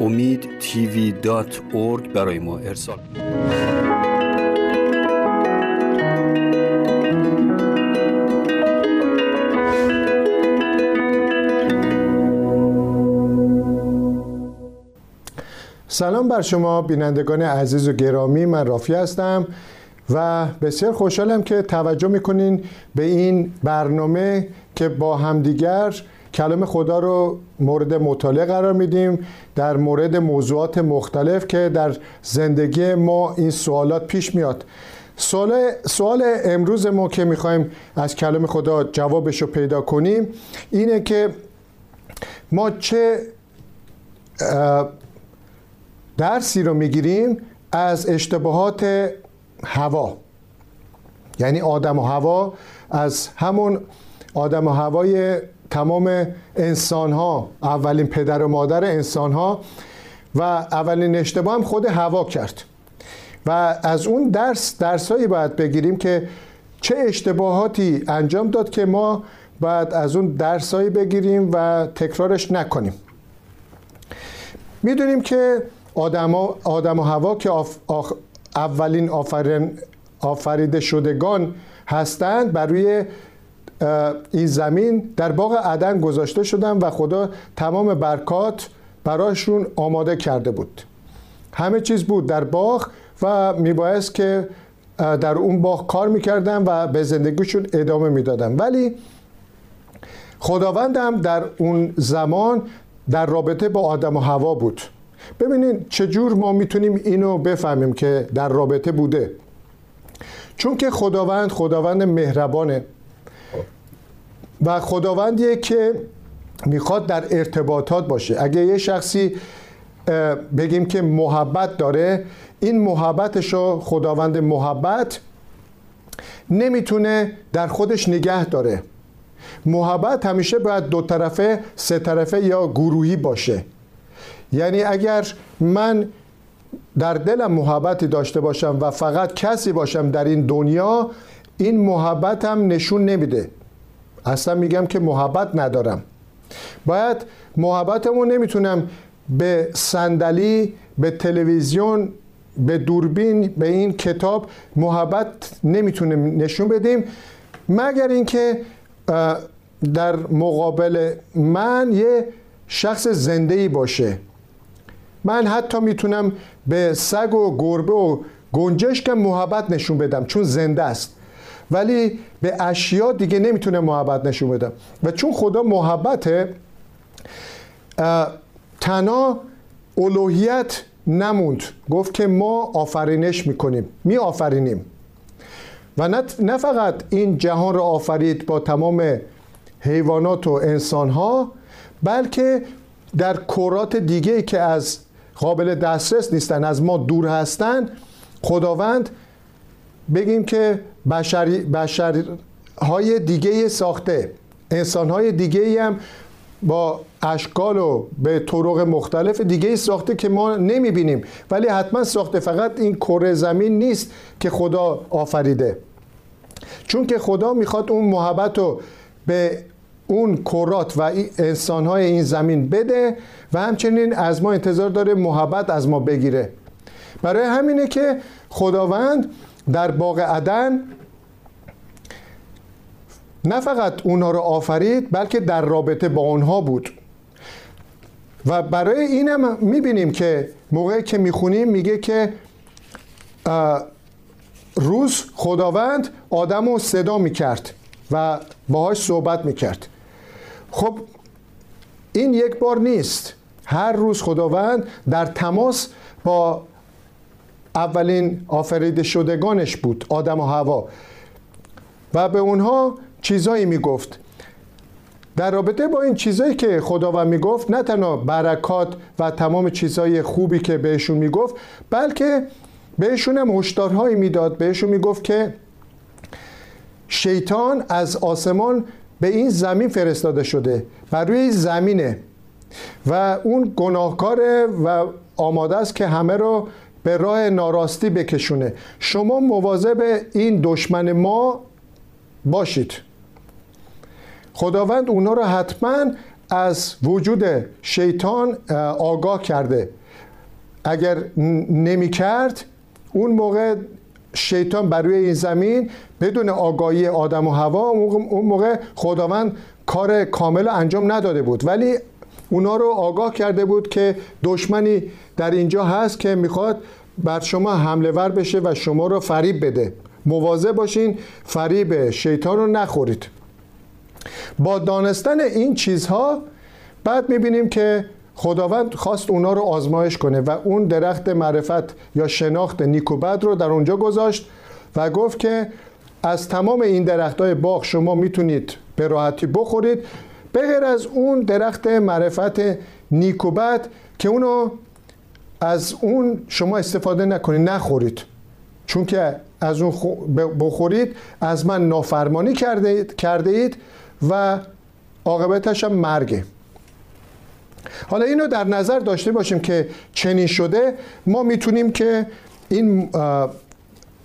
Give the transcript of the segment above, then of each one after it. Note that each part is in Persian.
امید تیوی دات برای ما ارسال سلام بر شما بینندگان عزیز و گرامی. من رافی هستم و بسیار خوشحالم که توجه می‌کنین به این برنامه که با همدیگر کلام خدا رو مورد مطالعه قرار میدیم در مورد موضوعات مختلف که در زندگی ما این سوالات پیش میاد. سوال, سوال امروز ما که می‌خوایم از کلام خدا جوابش رو پیدا کنیم اینه که ما چه درسی رو می‌گیریم از اشتباهات هوا. یعنی آدم و هوا از همون آدم و هوای تمام انسان ها اولین پدر و مادر انسان ها و اولین اشتباه هم خود هوا کرد. و از اون درس درسایی باید بگیریم که چه اشتباهاتی انجام داد که ما باید از اون درسایی بگیریم و تکرارش نکنیم. می‌دونیم که آدم, آدم و هوا که اولین آفرین آفریده شدگان هستند بر روی این زمین در باغ عدن گذاشته شدن و خدا تمام برکات براشون آماده کرده بود. همه چیز بود در باغ و میبایست که در اون باغ کار می‌کردن و به زندگیشون ادامه می‌دادن ولی خداوندم در اون زمان در رابطه با آدم و هوا بود. ببینید چجور ما می‌تونیم اینو بفهمیم که در رابطه بوده. چون که خداوند خداوند مهربانه. و خداوندیه که می‌خواد در ارتباطات باشه. اگه یه شخصی بگیم که محبت داره این محبتش رو خداوند محبت نمی‌تونه در خودش نگه داره. محبت همیشه باید دو طرفه سه طرفه یا گروهی باشه. یعنی اگر من در دلم محبتی داشته باشم و فقط کسی باشم در این دنیا این محبتم نشون نمیده. اصلا میگم که محبت ندارم. باید محبتمو نمی‌تونم به صندلی به تلویزیون به دوربین به این کتاب محبت نمی‌تونیم نشون بدیم. مگر اینکه در مقابل من یه شخص زنده ای باشه. من حتی می‌تونم به سگ و گربه و گنجشک محبت نشون بدم چون زنده است. ولی به اشیا دیگه نمی‌تونه محبت نشون بدم و چون خدا محبته تنها الوهیت نموند. گفت که ما آفرینش می‌کنیم. می آفرینیم. و نه فقط این جهان را آفرید با تمام حیوانات و انسان ها بلکه در کرات دیگه که از قابل دسترس نیستن از ما دور هستن خداوند بگیم که بشری بشرهای دیگه ساخته. انسانهای دیگه هم با اشکال و به طرق مختلف دیگه ساخته که ما نمی‌بینیم. ولی حتما ساخته. فقط این کره زمین نیست که خدا آفریده. چون که خدا می‌خواد اون محبت رو به اون کرات و انسانهای این زمین بده و همچنین از ما انتظار داره محبت از ما بگیره. برای همینه که خداوند در باغ عدن نه فقط اونها رو آفرید بلکه در رابطه با اونها بود. و برای اینم می‌بینیم که موقعی که می‌خونیم میگه که روز خداوند آدم رو صدا می‌کرد و باهاش صحبت می‌کرد. خب این یک بار نیست. هر روز خداوند در تماس با اولین آفریده شدگانش بود آدم و هوا و به اونها چیزایی می‌گفت. در رابطه با این چیزایی که خداوند می‌گفت نه تنها برکات و تمام چیزهای خوبی که بهشون می‌گفت بلکه بهشون هم هشدارهایی می‌داد. بهشون می‌گفت که شیطان از آسمان به این زمین فرستاده شده بر روی زمینه. و اون گناهکاره و آماده است که همه رو به راه ناراستی بکشونه. شما مواظب این دشمن ما باشید. خداوند اونا رو حتما از وجود شیطان آگاه کرده. اگر نمی کرد اون موقع شیطان بر روی این زمین بدون آگاهی آدم و هوا اون موقع خداوند کار کامل انجام نداده بود. ولی اونا رو آگاه کرده بود که دشمنی در اینجا هست که می‌خواد بر شما حمله ور بشه و شما رو فریب بده. مواظب باشین فریب شیطان رو نخورید. با دانستن این چیزها بعد می‌بینیم که خداوند خواست اونا رو آزمایش کنه و اون درخت معرفت یا شناخت نیکوبد رو در اونجا گذاشت و گفت که از تمام این درخت های باغ شما می‌تونید به راحتی بخورید بغیر از اون درخت معرفت نیکوبد که اونو از اون شما استفاده نکنید نخورید. چون که از اون بخورید از من نافرمانی کرده اید و عاقبتش هم مرگه. حالا اینو در نظر داشته باشیم که چنین شده. ما می‌تونیم که این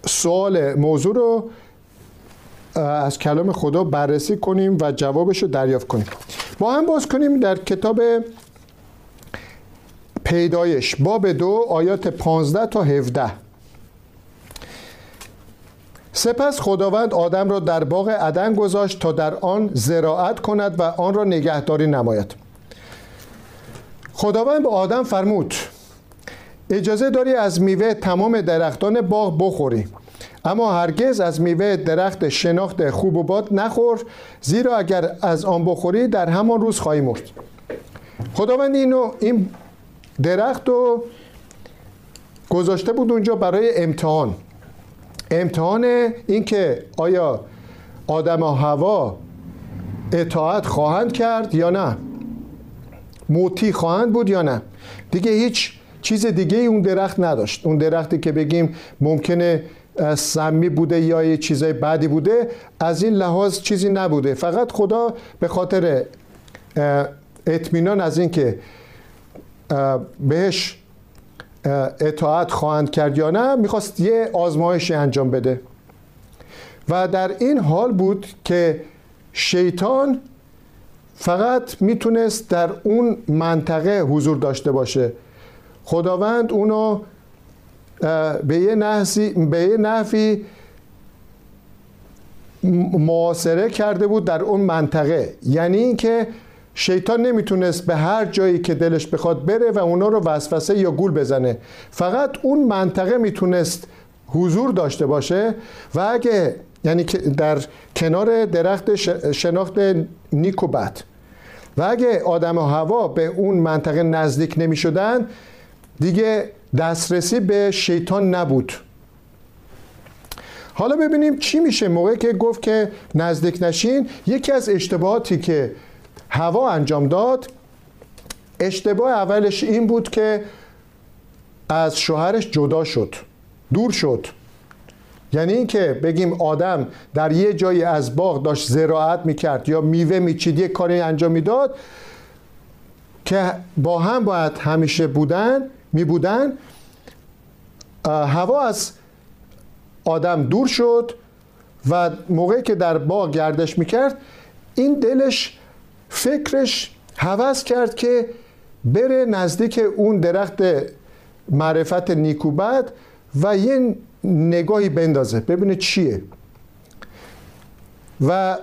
سوال موضوع رو از کلام خدا بررسی کنیم و جوابش رو دریافت کنیم. با هم باز کنیم در کتاب پیدایش باب دو آیات 15 تا 17 سپس خداوند آدم را در باغ عدن گذاشت تا در آن زراعت کند و آن را نگهداری نماید. خداوند به آدم فرمود اجازه داری از میوه تمام درختان باغ بخوری اما هرگز از میوه درخت شناخت خوب و باد نخور زیرا اگر از آن بخوری در همان روز خواهی مرد. خداوند اینو این درخت رو گذاشته بود اونجا برای امتحان. امتحان اینکه آیا آدم و هوا اطاعت خواهند کرد یا نه. موتی خواهند بود یا نه. دیگه هیچ چیز دیگه اون درخت نداشت. اون درختی که بگیم ممکنه سمی بوده یا یه چیزای بعدی بوده از این لحاظ چیزی نبوده. فقط خدا به خاطر اطمینان از اینکه بهش اطاعت خواهند کرد یا نه می‌خواست یه آزمایش انجام بده. و در این حال بود که شیطان فقط می‌تونست در اون منطقه حضور داشته باشه. خداوند اونو به یه نحوی به یه نحوی معاصره کرده بود در اون منطقه. یعنی اینکه شیطان نمی‌تونست به هر جایی که دلش بخواد بره و اونا رو وسوسه یا گول بزنه. فقط اون منطقه می‌تونست حضور داشته باشه و اگه یعنی در کنار درخت شناخت نیکوبت و اگه آدم و هوا به اون منطقه نزدیک نمی شدن دیگه دسترسی به شیطان نبود. حالا ببینیم چی میشه. موقع که گفت که نزدیک نشین یکی از اشتباهاتی که هوا انجام داد. اشتباه اولش این بود که از شوهرش جدا شد دور شد. یعنی اینکه بگیم آدم در یه جایی از باغ داشت زراعت می‌کرد یا میوه میچید یه کاری انجام می‌داد که با هم باید همیشه بودن میبودن. هوا از آدم دور شد و موقعی که در باغ گردش می‌کرد این دلش فکرش حوض کرد که بره نزدیک اون درخت معرفت نیکوبد و یه نگاهی بندازه ببینه چیه. و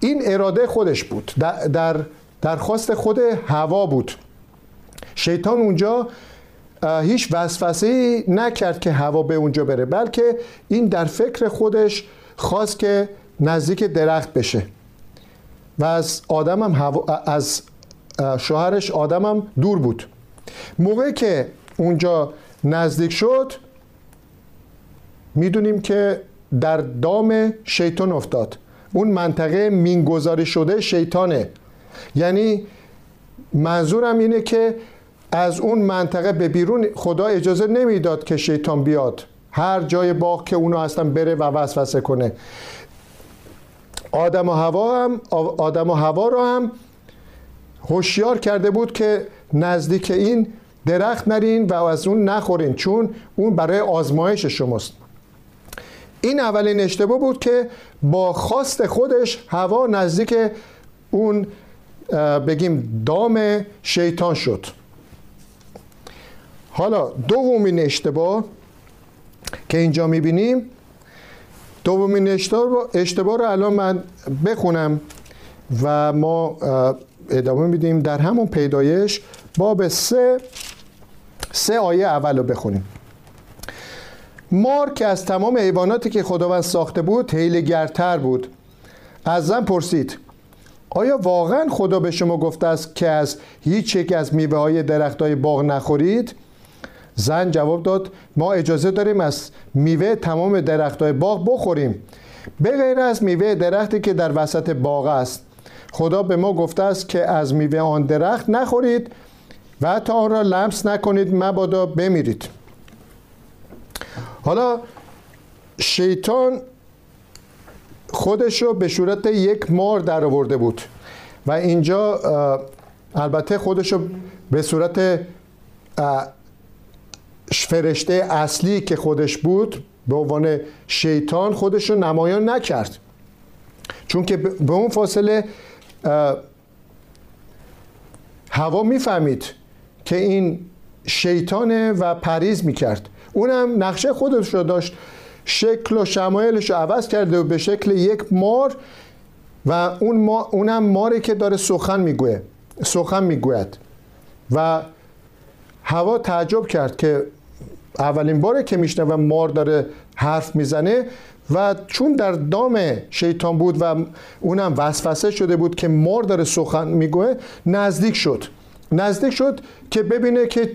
این اراده خودش بود. در درخواست خود هوا بود. شیطان اونجا هیچ وسوسه نکرد که هوا به اونجا بره بلکه این در فکر خودش خواست که نزدیک درخت بشه. و از آدمم از شوهرش آدمم دور بود. موقعی که اونجا نزدیک شد می‌دونیم که در دام شیطان افتاد. اون منطقه مینگذاری شده شیطانه. یعنی منظورم اینه که از اون منطقه به بیرون خدا اجازه نمی‌داد که شیطان بیاد. هر جای باغ که اونو هستن بره و وسوسه کنه. آدم و هوا هم آدم و هوا رو هم هوشیار کرده بود که نزدیک این درخت نرین و از اون نخورین چون اون برای آزمایش شماست. این اولین اشتباه بود که با خواست خودش هوا نزدیک اون بگیم دام شیطان شد. حالا دومین اشتباه که اینجا می‌بینیم دومین اشتباه رو الان من بخونم و ما ادامه میدیم در همون پیدایش. باب سه سه آیه اول رو بخونیم. مار که از تمام حیواناتی که خداوند ساخته بود حیلگرتر بود. از زن پرسید آیا واقعا خدا به شما گفته است که از هیچ یک از میوه های درخت های باغ نخورید؟ زن جواب داد ما اجازه داریم از میوه تمام درخت های باغ بخوریم. به غیر از میوه درختی که در وسط باغ است. خدا به ما گفته است که از میوه آن درخت نخورید و حتی آن را لمس نکنید مبادا بمیرید. حالا شیطان خودش رو به صورت یک مار در آورده بود و اینجا البته خودش رو به صورت فرشته اصلی که خودش بود به عنوان شیطان خودش رو نمایان نکرد. چون که به اون فاصله هوا می‌فهمید که این شیطانه و پریز می‌کرد. اونم نقشه خودش رو داشت. شکل و شمایلش رو عوض کرده و به شکل یک مار و اون ما اونم ماری که داره سخن میگوه سخن می‌گوید. و هوا تعجب کرد که اولین باره که میشنه و مار داره حرف می‌زنه و چون در دام شیطان بود و اونم وسوسه شده بود که مار داره سخن میگوه نزدیک شد. نزدیک شد که ببینه که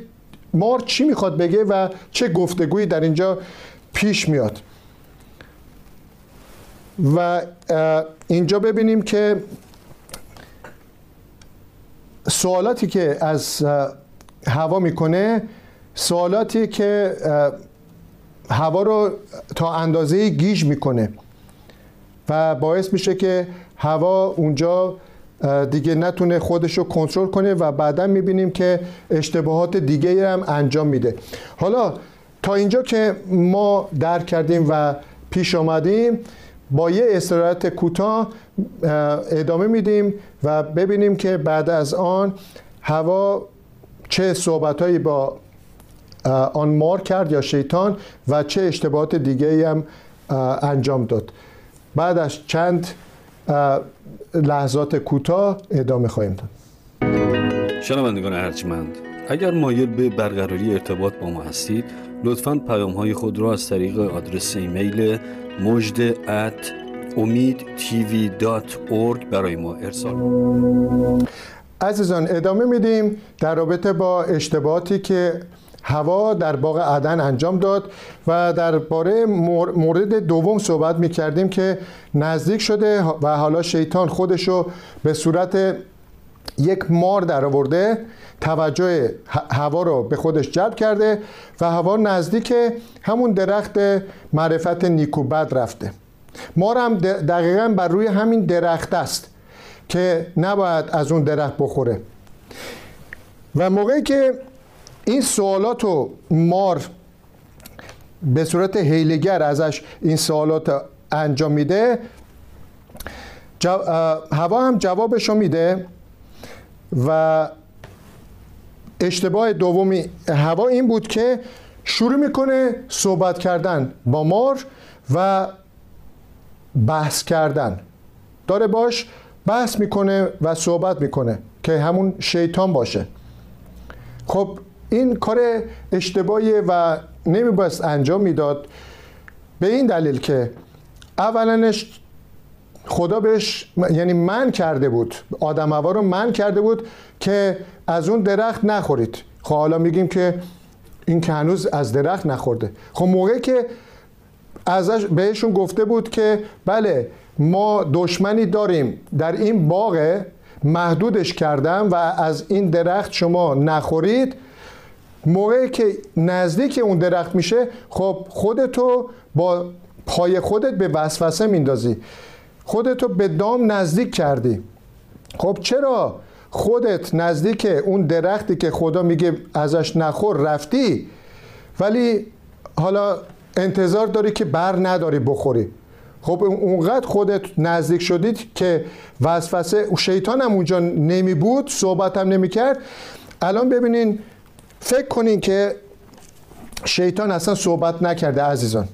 مار چی می‌خواد بگه و چه گفتگویی در اینجا پیش میاد. و اینجا ببینیم که سوالاتی که از هوا می‌کنه سوالاتی که هوا رو تا اندازه گیج می‌کنه. و باعث میشه که هوا اونجا دیگه نتونه خودش رو کنترل کنه و بعدا می‌بینیم که اشتباهات دیگه هم انجام میده. حالا تا اینجا که ما درک کردیم و پیش آمدیم با یه استراحت کوتاه ادامه میدیم و ببینیم که بعد از آن هوا چه صحبتهایی با آن مار کرد یا شیطان و چه اشتباهات دیگه هم انجام داد. بعد از چند لحظات کوتاه ادامه خواهیم داد. شنوندگان ارجمند اگر مایل به برقراری ارتباط با ما هستید لطفا پیام های خود را از طریق آدرس ایمیل مجد ات امید برای ما ارسال عزیزان ادامه میدیم در رابطه با اشتباهاتی که هوا در باغ عدن انجام داد و درباره مورد دوم صحبت می کردیم که نزدیک شده و حالا شیطان خودشو به صورت یک مار در آورده توجه هوا رو به خودش جلب کرده و هوا نزدیک همون درخت معرفت نیکوبد رفته. مار هم دقیقا بر روی همین درخت است. که نباید از اون درخت بخوره. و موقعی که این سوالات رو مار به صورت حیلگر ازش این سوالات انجام میده هوا هم جوابش رو میده و اشتباه دومی هوا این بود که شروع می‌کنه صحبت کردن با مار و بحث کردن. داره باش بحث می‌کنه و صحبت می‌کنه که همون شیطان باشه. خب این کار اشتباهی و نمیباید انجام می‌داد به این دلیل که اولنش خدا بهش یعنی من کرده بود آدم رو من کرده بود که از اون درخت نخورید. خب حالا میگیم که این که هنوز از درخت نخورده. خب موقعی که ازش بهشون گفته بود که بله ما دشمنی داریم. در این باغ محدودش کردم و از این درخت شما نخورید. موقعی که نزدیک اون درخت میشه خب خودتو با پای خودت به وسوسه میندازی. خودتو به دام نزدیک کردی. خب چرا خودت نزدیک اون درختی که خدا میگه ازش نخور رفتی ولی حالا انتظار داری که بر نداری بخوری؟ خب اونقدر خودت نزدیک شدید که وسوسه شیطان هم اونجا نمی بود صحبت هم نمی کرد. الان ببینین فکر کنین که شیطان اصلا صحبت نکرده عزیزان.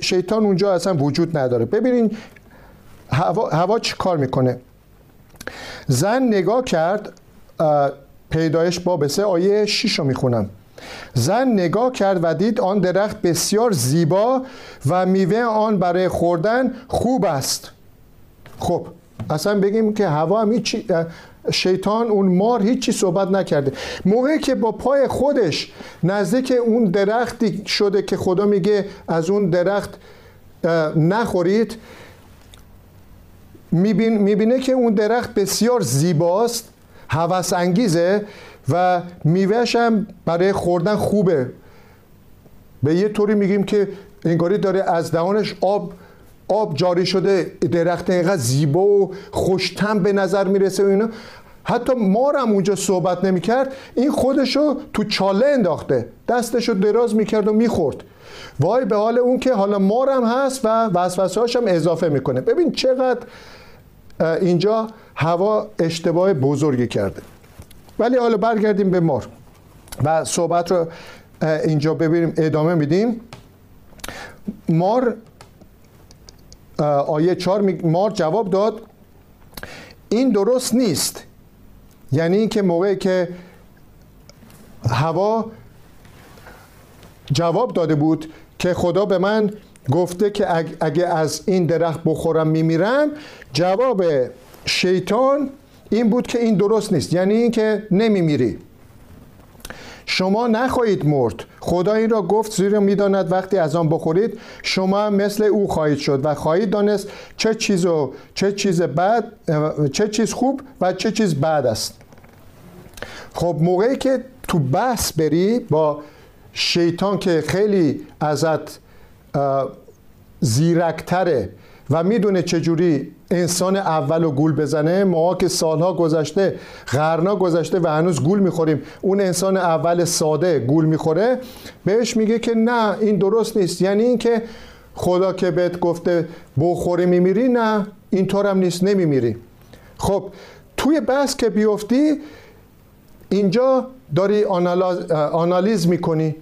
شیطان اونجا اصلا وجود نداره. ببینین هوا, هوا چی کار می‌کنه؟ زن نگاه کرد پیدایش باب سه آیه 6 رو می‌خونم. زن نگاه کرد و دید آن درخت بسیار زیبا و میوه آن برای خوردن خوب است. خب اصلا بگیم که هوا هم هیچی شیطان اون مار هیچی صحبت نکرده. موقعی که با پای خودش نزدیک اون درختی شده که خدا میگه از اون درخت نخورید می‌بینه که اون درخت بسیار زیباست هوس انگیزه و میوهش هم برای خوردن خوبه. به یه طوری میگیم که انگاری داره از دهانش آب آب جاری شده درخت اینقدر زیبا و خوشتم به نظر می‌رسه و اینا. حتی مارم اونجا صحبت نمی‌کرد این خودشو تو چاله انداخته دستشو دراز می‌کرد و می‌خورد. وای به حال اون که حالا مارم هست و وسوسه هم اضافه می‌کنه. ببین چقدر اینجا هوا اشتباه بزرگی کرده. ولی حالا برگردیم به مار و صحبت رو اینجا ببینیم ادامه میدیم. مار آیه چهار مار جواب داد این درست نیست. یعنی اینکه موقعی که هوا جواب داده بود که خدا به من گفته که اگه از این درخت بخورم میمیرم جواب شیطان این بود که این درست نیست. یعنی اینکه نمیمیری. شما نخواهید مرد. خدا این را گفت زیرا می‌داند وقتی از آن بخورید شما مثل او خواهید شد و خواهید دانست چه چیز و چه چیز بد چه چیز خوب و چه چیز بد است. خب موقعی که تو بحث بری با شیطان که خیلی ازت زیرکتره و می‌دونه چجوری انسان اول و گول بزنه. ما که سالها گذشته غرنا گذشته و هنوز گول می‌خوریم اون انسان اول ساده گول می‌خوره. بهش میگه که نه این درست نیست. یعنی اینکه خدا که بهت گفته بخوری میمیری نه اینطور هم نیست نمیمیری. خب توی بحث که بیفتی اینجا داری آنالیز می‌کنی.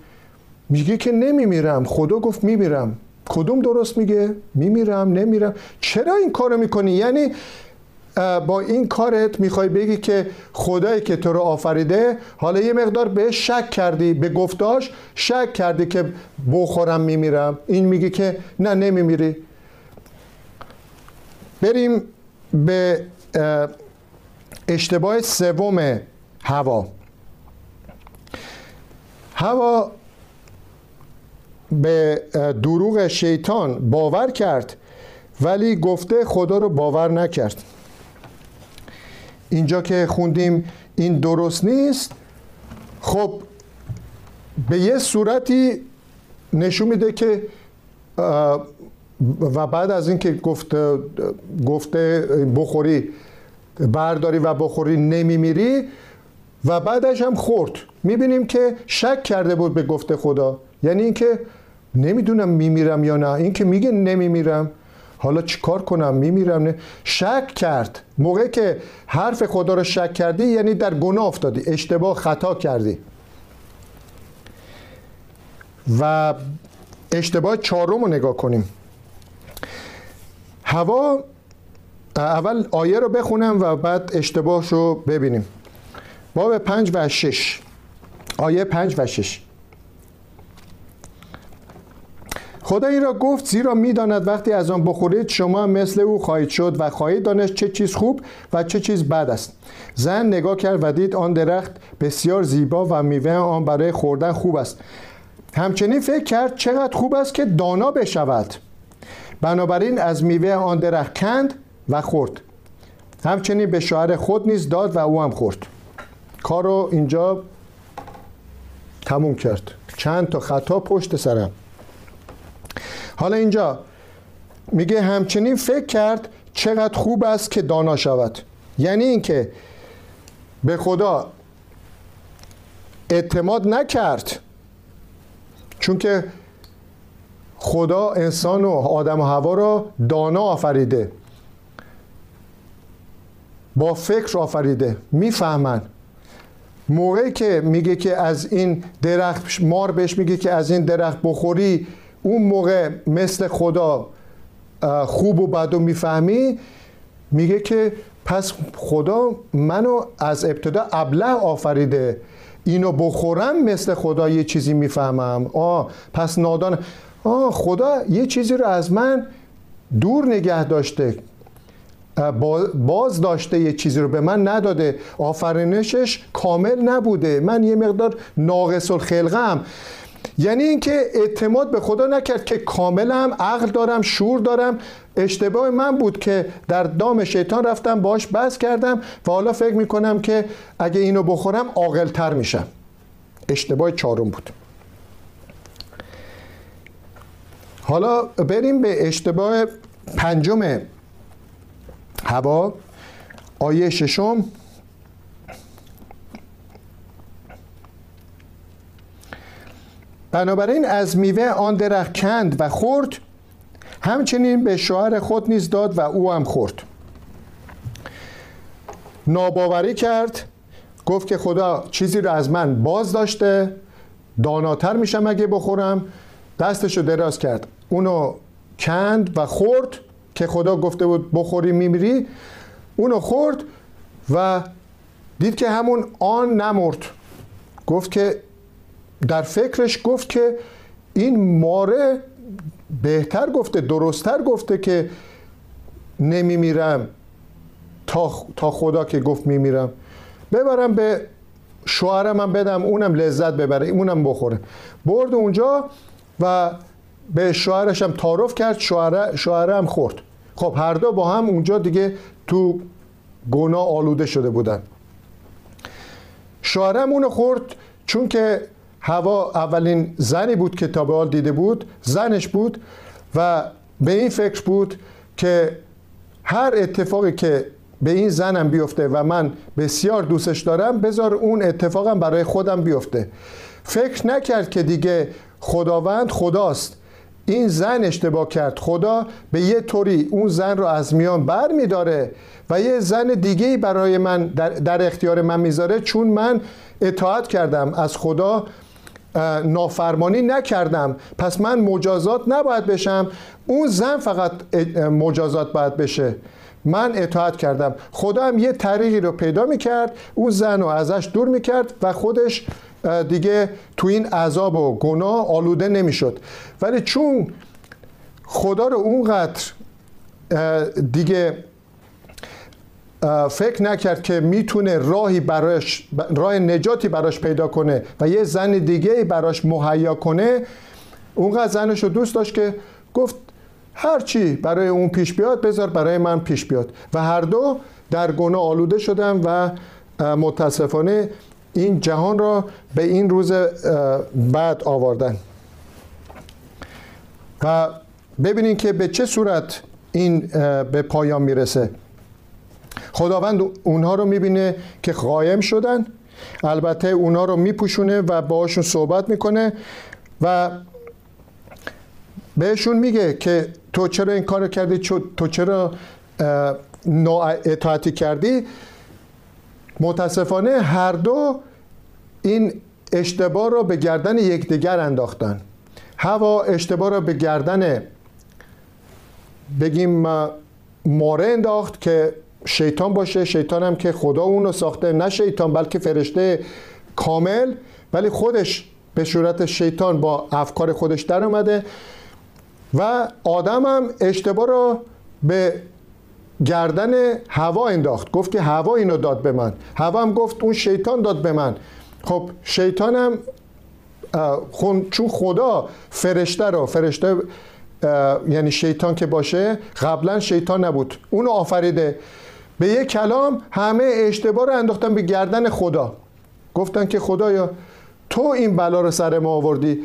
میگه که نمیمیرم. خدا گفت میمیرم. کدوم درست میگه؟ میمیرم نمیرم. چرا این کارو می‌کنی؟ یعنی با این کارت می‌خوای بگی که خدایی که تو رو آفریده حالا یه مقدار به شک کردی به گفتاش شک کردی که بخورم میمیرم. این میگه که نه نمیمیری. بریم به اشتباه سوم هوا. هوا به دروغ شیطان باور کرد ولی گفته خدا رو باور نکرد. اینجا که خوندیم این درست نیست. خب به یه صورتی نشون میده که و بعد از اینکه گفته گفته بخوری برداری و بخوری نمیمیری و بعدش هم خورد. می‌بینیم که شک کرده بود به گفته خدا. یعنی اینکه نمی‌دونم میمیرم یا نه. این که میگه نمیمیرم. حالا چیکار کنم؟ میمیرم. نه. شک کرد. موقع که حرف خدا رو شک کردی یعنی در گناه افتادی. اشتباه خطا کردی. و اشتباه چهارم رو نگاه کنیم. هوا اول آیه رو بخونم و بعد اشتباهش رو ببینیم. باب پنج و شش. آیه پنج و شش. خدا این را گفت زیرا می‌داند وقتی از آن بخورید شما مثل او خواهید شد و خواهید دانست چه چیز خوب و چه چیز بد است. زن نگاه کرد و دید آن درخت بسیار زیبا و میوه آن برای خوردن خوب است. همچنین فکر کرد چقدر خوب است که دانا بشود. بنابراین از میوه آن درخت کند و خورد. همچنین به شوهر خود نیز داد و او هم خورد. کار رو اینجا تموم کرد. چند تا خطا پشت سرم. حالا اینجا میگه همچنین فکر کرد چقدر خوب است که دانا شود. یعنی اینکه به خدا اعتماد نکرد. چون که خدا انسان و آدم و هوا را دانا آفریده. با فکر آفریده. می‌فهمن. موقعی که میگه که از این درخت مار بهش میگه که از این درخت بخوری اون موقع مثل خدا خوب و بد و می‌فهمی میگه که پس خدا منو از ابتدا ابله آفریده اینو بخورم مثل خدا یه چیزی می‌فهمم. آه پس نادان آه خدا یه چیزی رو از من دور نگه داشته. باز داشته یه چیزی رو به من نداده. آفرینشش کامل نبوده. من یه مقدار ناقص الخلقم یعنی اینکه اعتماد به خدا نکرد که کاملم عقل دارم شور دارم. اشتباه من بود که در دام شیطان رفتم باش بس کردم و حالا فکر می‌کنم که اگه اینو بخورم عاقلتر میشم. اشتباه چهارم بود. حالا بریم به اشتباه پنجم. هوا. آیه ششم. بنابراین از میوه آن درخت کند و خورد. همچنین به شوهر خود نیز داد و او هم خورد. ناباوری کرد. گفت که خدا چیزی رو از من باز داشته. داناتر میشم اگه بخورم. دستشو دراز کرد. اونو کند و خورد. که خدا گفته بود بخوری میمیری اونو خورد و دید که همون آن نمرد. گفت که در فکرش گفت که این ماره بهتر گفته درستتر گفته که نمیمیرم تا, تا خدا که گفت میمیرم. ببرم به شوهرم هم بدم اونم لذت ببره اونم بخوره. برد اونجا و به شوهرش هم تعارف کرد شوهر شوهره هم خورد. خب هر دو با هم اونجا دیگه تو گناه آلوده شده بودن. شوهرم اونو خورد چون که هوا اولین زنی بود که تا به حال دیده بود زنش بود و به این فکر بود که هر اتفاقی که به این زنم بیفته و من بسیار دوستش دارم بذار اون اتفاقم برای خودم بیفته. فکر نکرد که دیگه خداوند خداست. این زن اشتباه کرد. خدا به یه طوری اون زن رو از میان بر میداره و یه زن دیگه برای من در, در اختیار من می‌ذاره چون من اطاعت کردم. از خدا نافرمانی نکردم. پس من مجازات نباید بشم. اون زن فقط مجازات باید بشه. من اطاعت کردم. خدا هم یه طریقی رو پیدا می‌کرد. اون زن رو ازش دور می‌کرد و خودش دیگه تو این عذاب و گناه آلوده نمی‌شد. ولی چون خدا رو اونقدر دیگه فکر نکرد که می‌تونه راهی براش راه نجاتی براش پیدا کنه و یه زن دیگه براش مهیا کنه اونقدر زنش رو دوست داشت که گفت هرچی برای اون پیش بیاد بذار برای من پیش بیاد. و هر دو در گناه آلوده شدن و متاسفانه این جهان را به این روز بعد آوردن. و ببینید که به چه صورت این به پایان می‌رسه. خداوند اونها رو می‌بینه که قایم شدن. البته اونها رو میپوشونه و باهاشون صحبت می‌کنه و بهشون میگه که تو چرا این کار کردی؟ تو چرا اطاعتی کردی؟ متاسفانه هر دو این اشتباه رو به گردن یکدیگر انداختن. هوا اشتباه رو به گردن بگیم ماره انداخت که شیطان باشه. شیطان هم که خدا اون رو ساخته نه شیطان بلکه فرشته کامل. ولی خودش به صورت شیطان با افکار خودش در اومده و آدم هم اشتباه رو به گردن هوا انداخت. گفت که هوا اینو داد به من. هوا هم گفت اون شیطان داد به من. خب شیطان هم چون خدا فرشته رو فرشته یعنی شیطان که باشه قبلا شیطان نبود. اونو آفریده. به یک کلام همه اشتباه رو انداختن به گردن خدا. گفتن که خدایا تو این بلا رو سر ما آوردی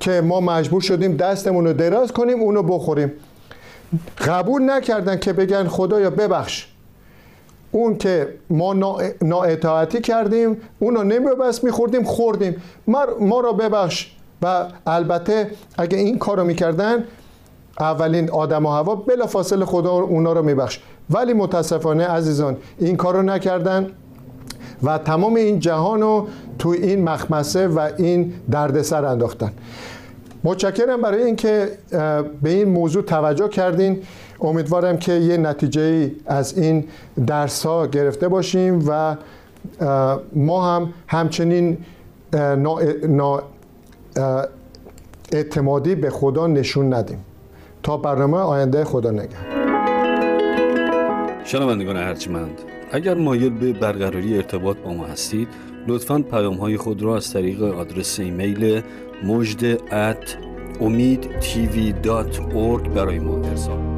که ما مجبور شدیم دستمون رو دراز کنیم اونو بخوریم. قبول نکردن که بگن خدایا ببخش. اون که ما نااطاعتی کردیم اونو نمیبست میخوردیم خوردیم. ما, ما را ببخش. و البته اگه این کار رو می‌کردن اولین آدم و هوا بلا فاصله خدا اونا رو میبخش. ولی متاسفانه عزیزان این کار رو نکردن و تمام این جهان رو تو این مخمسه و این دردسر انداختن. متشکرم برای اینکه به این موضوع توجه کردین. امیدوارم که یه نتیجه از این درس ها گرفته باشیم و ما هم همچنین نا اعتمادی به خدا نشون ندیم. تا برنامه آینده خدا نگه شنوندگان ارجمند اگر مایل به برقراری ارتباط با ما هستید لطفا پیام های خود را از طریق آدرس ایمیل مجد at برای ما ارسال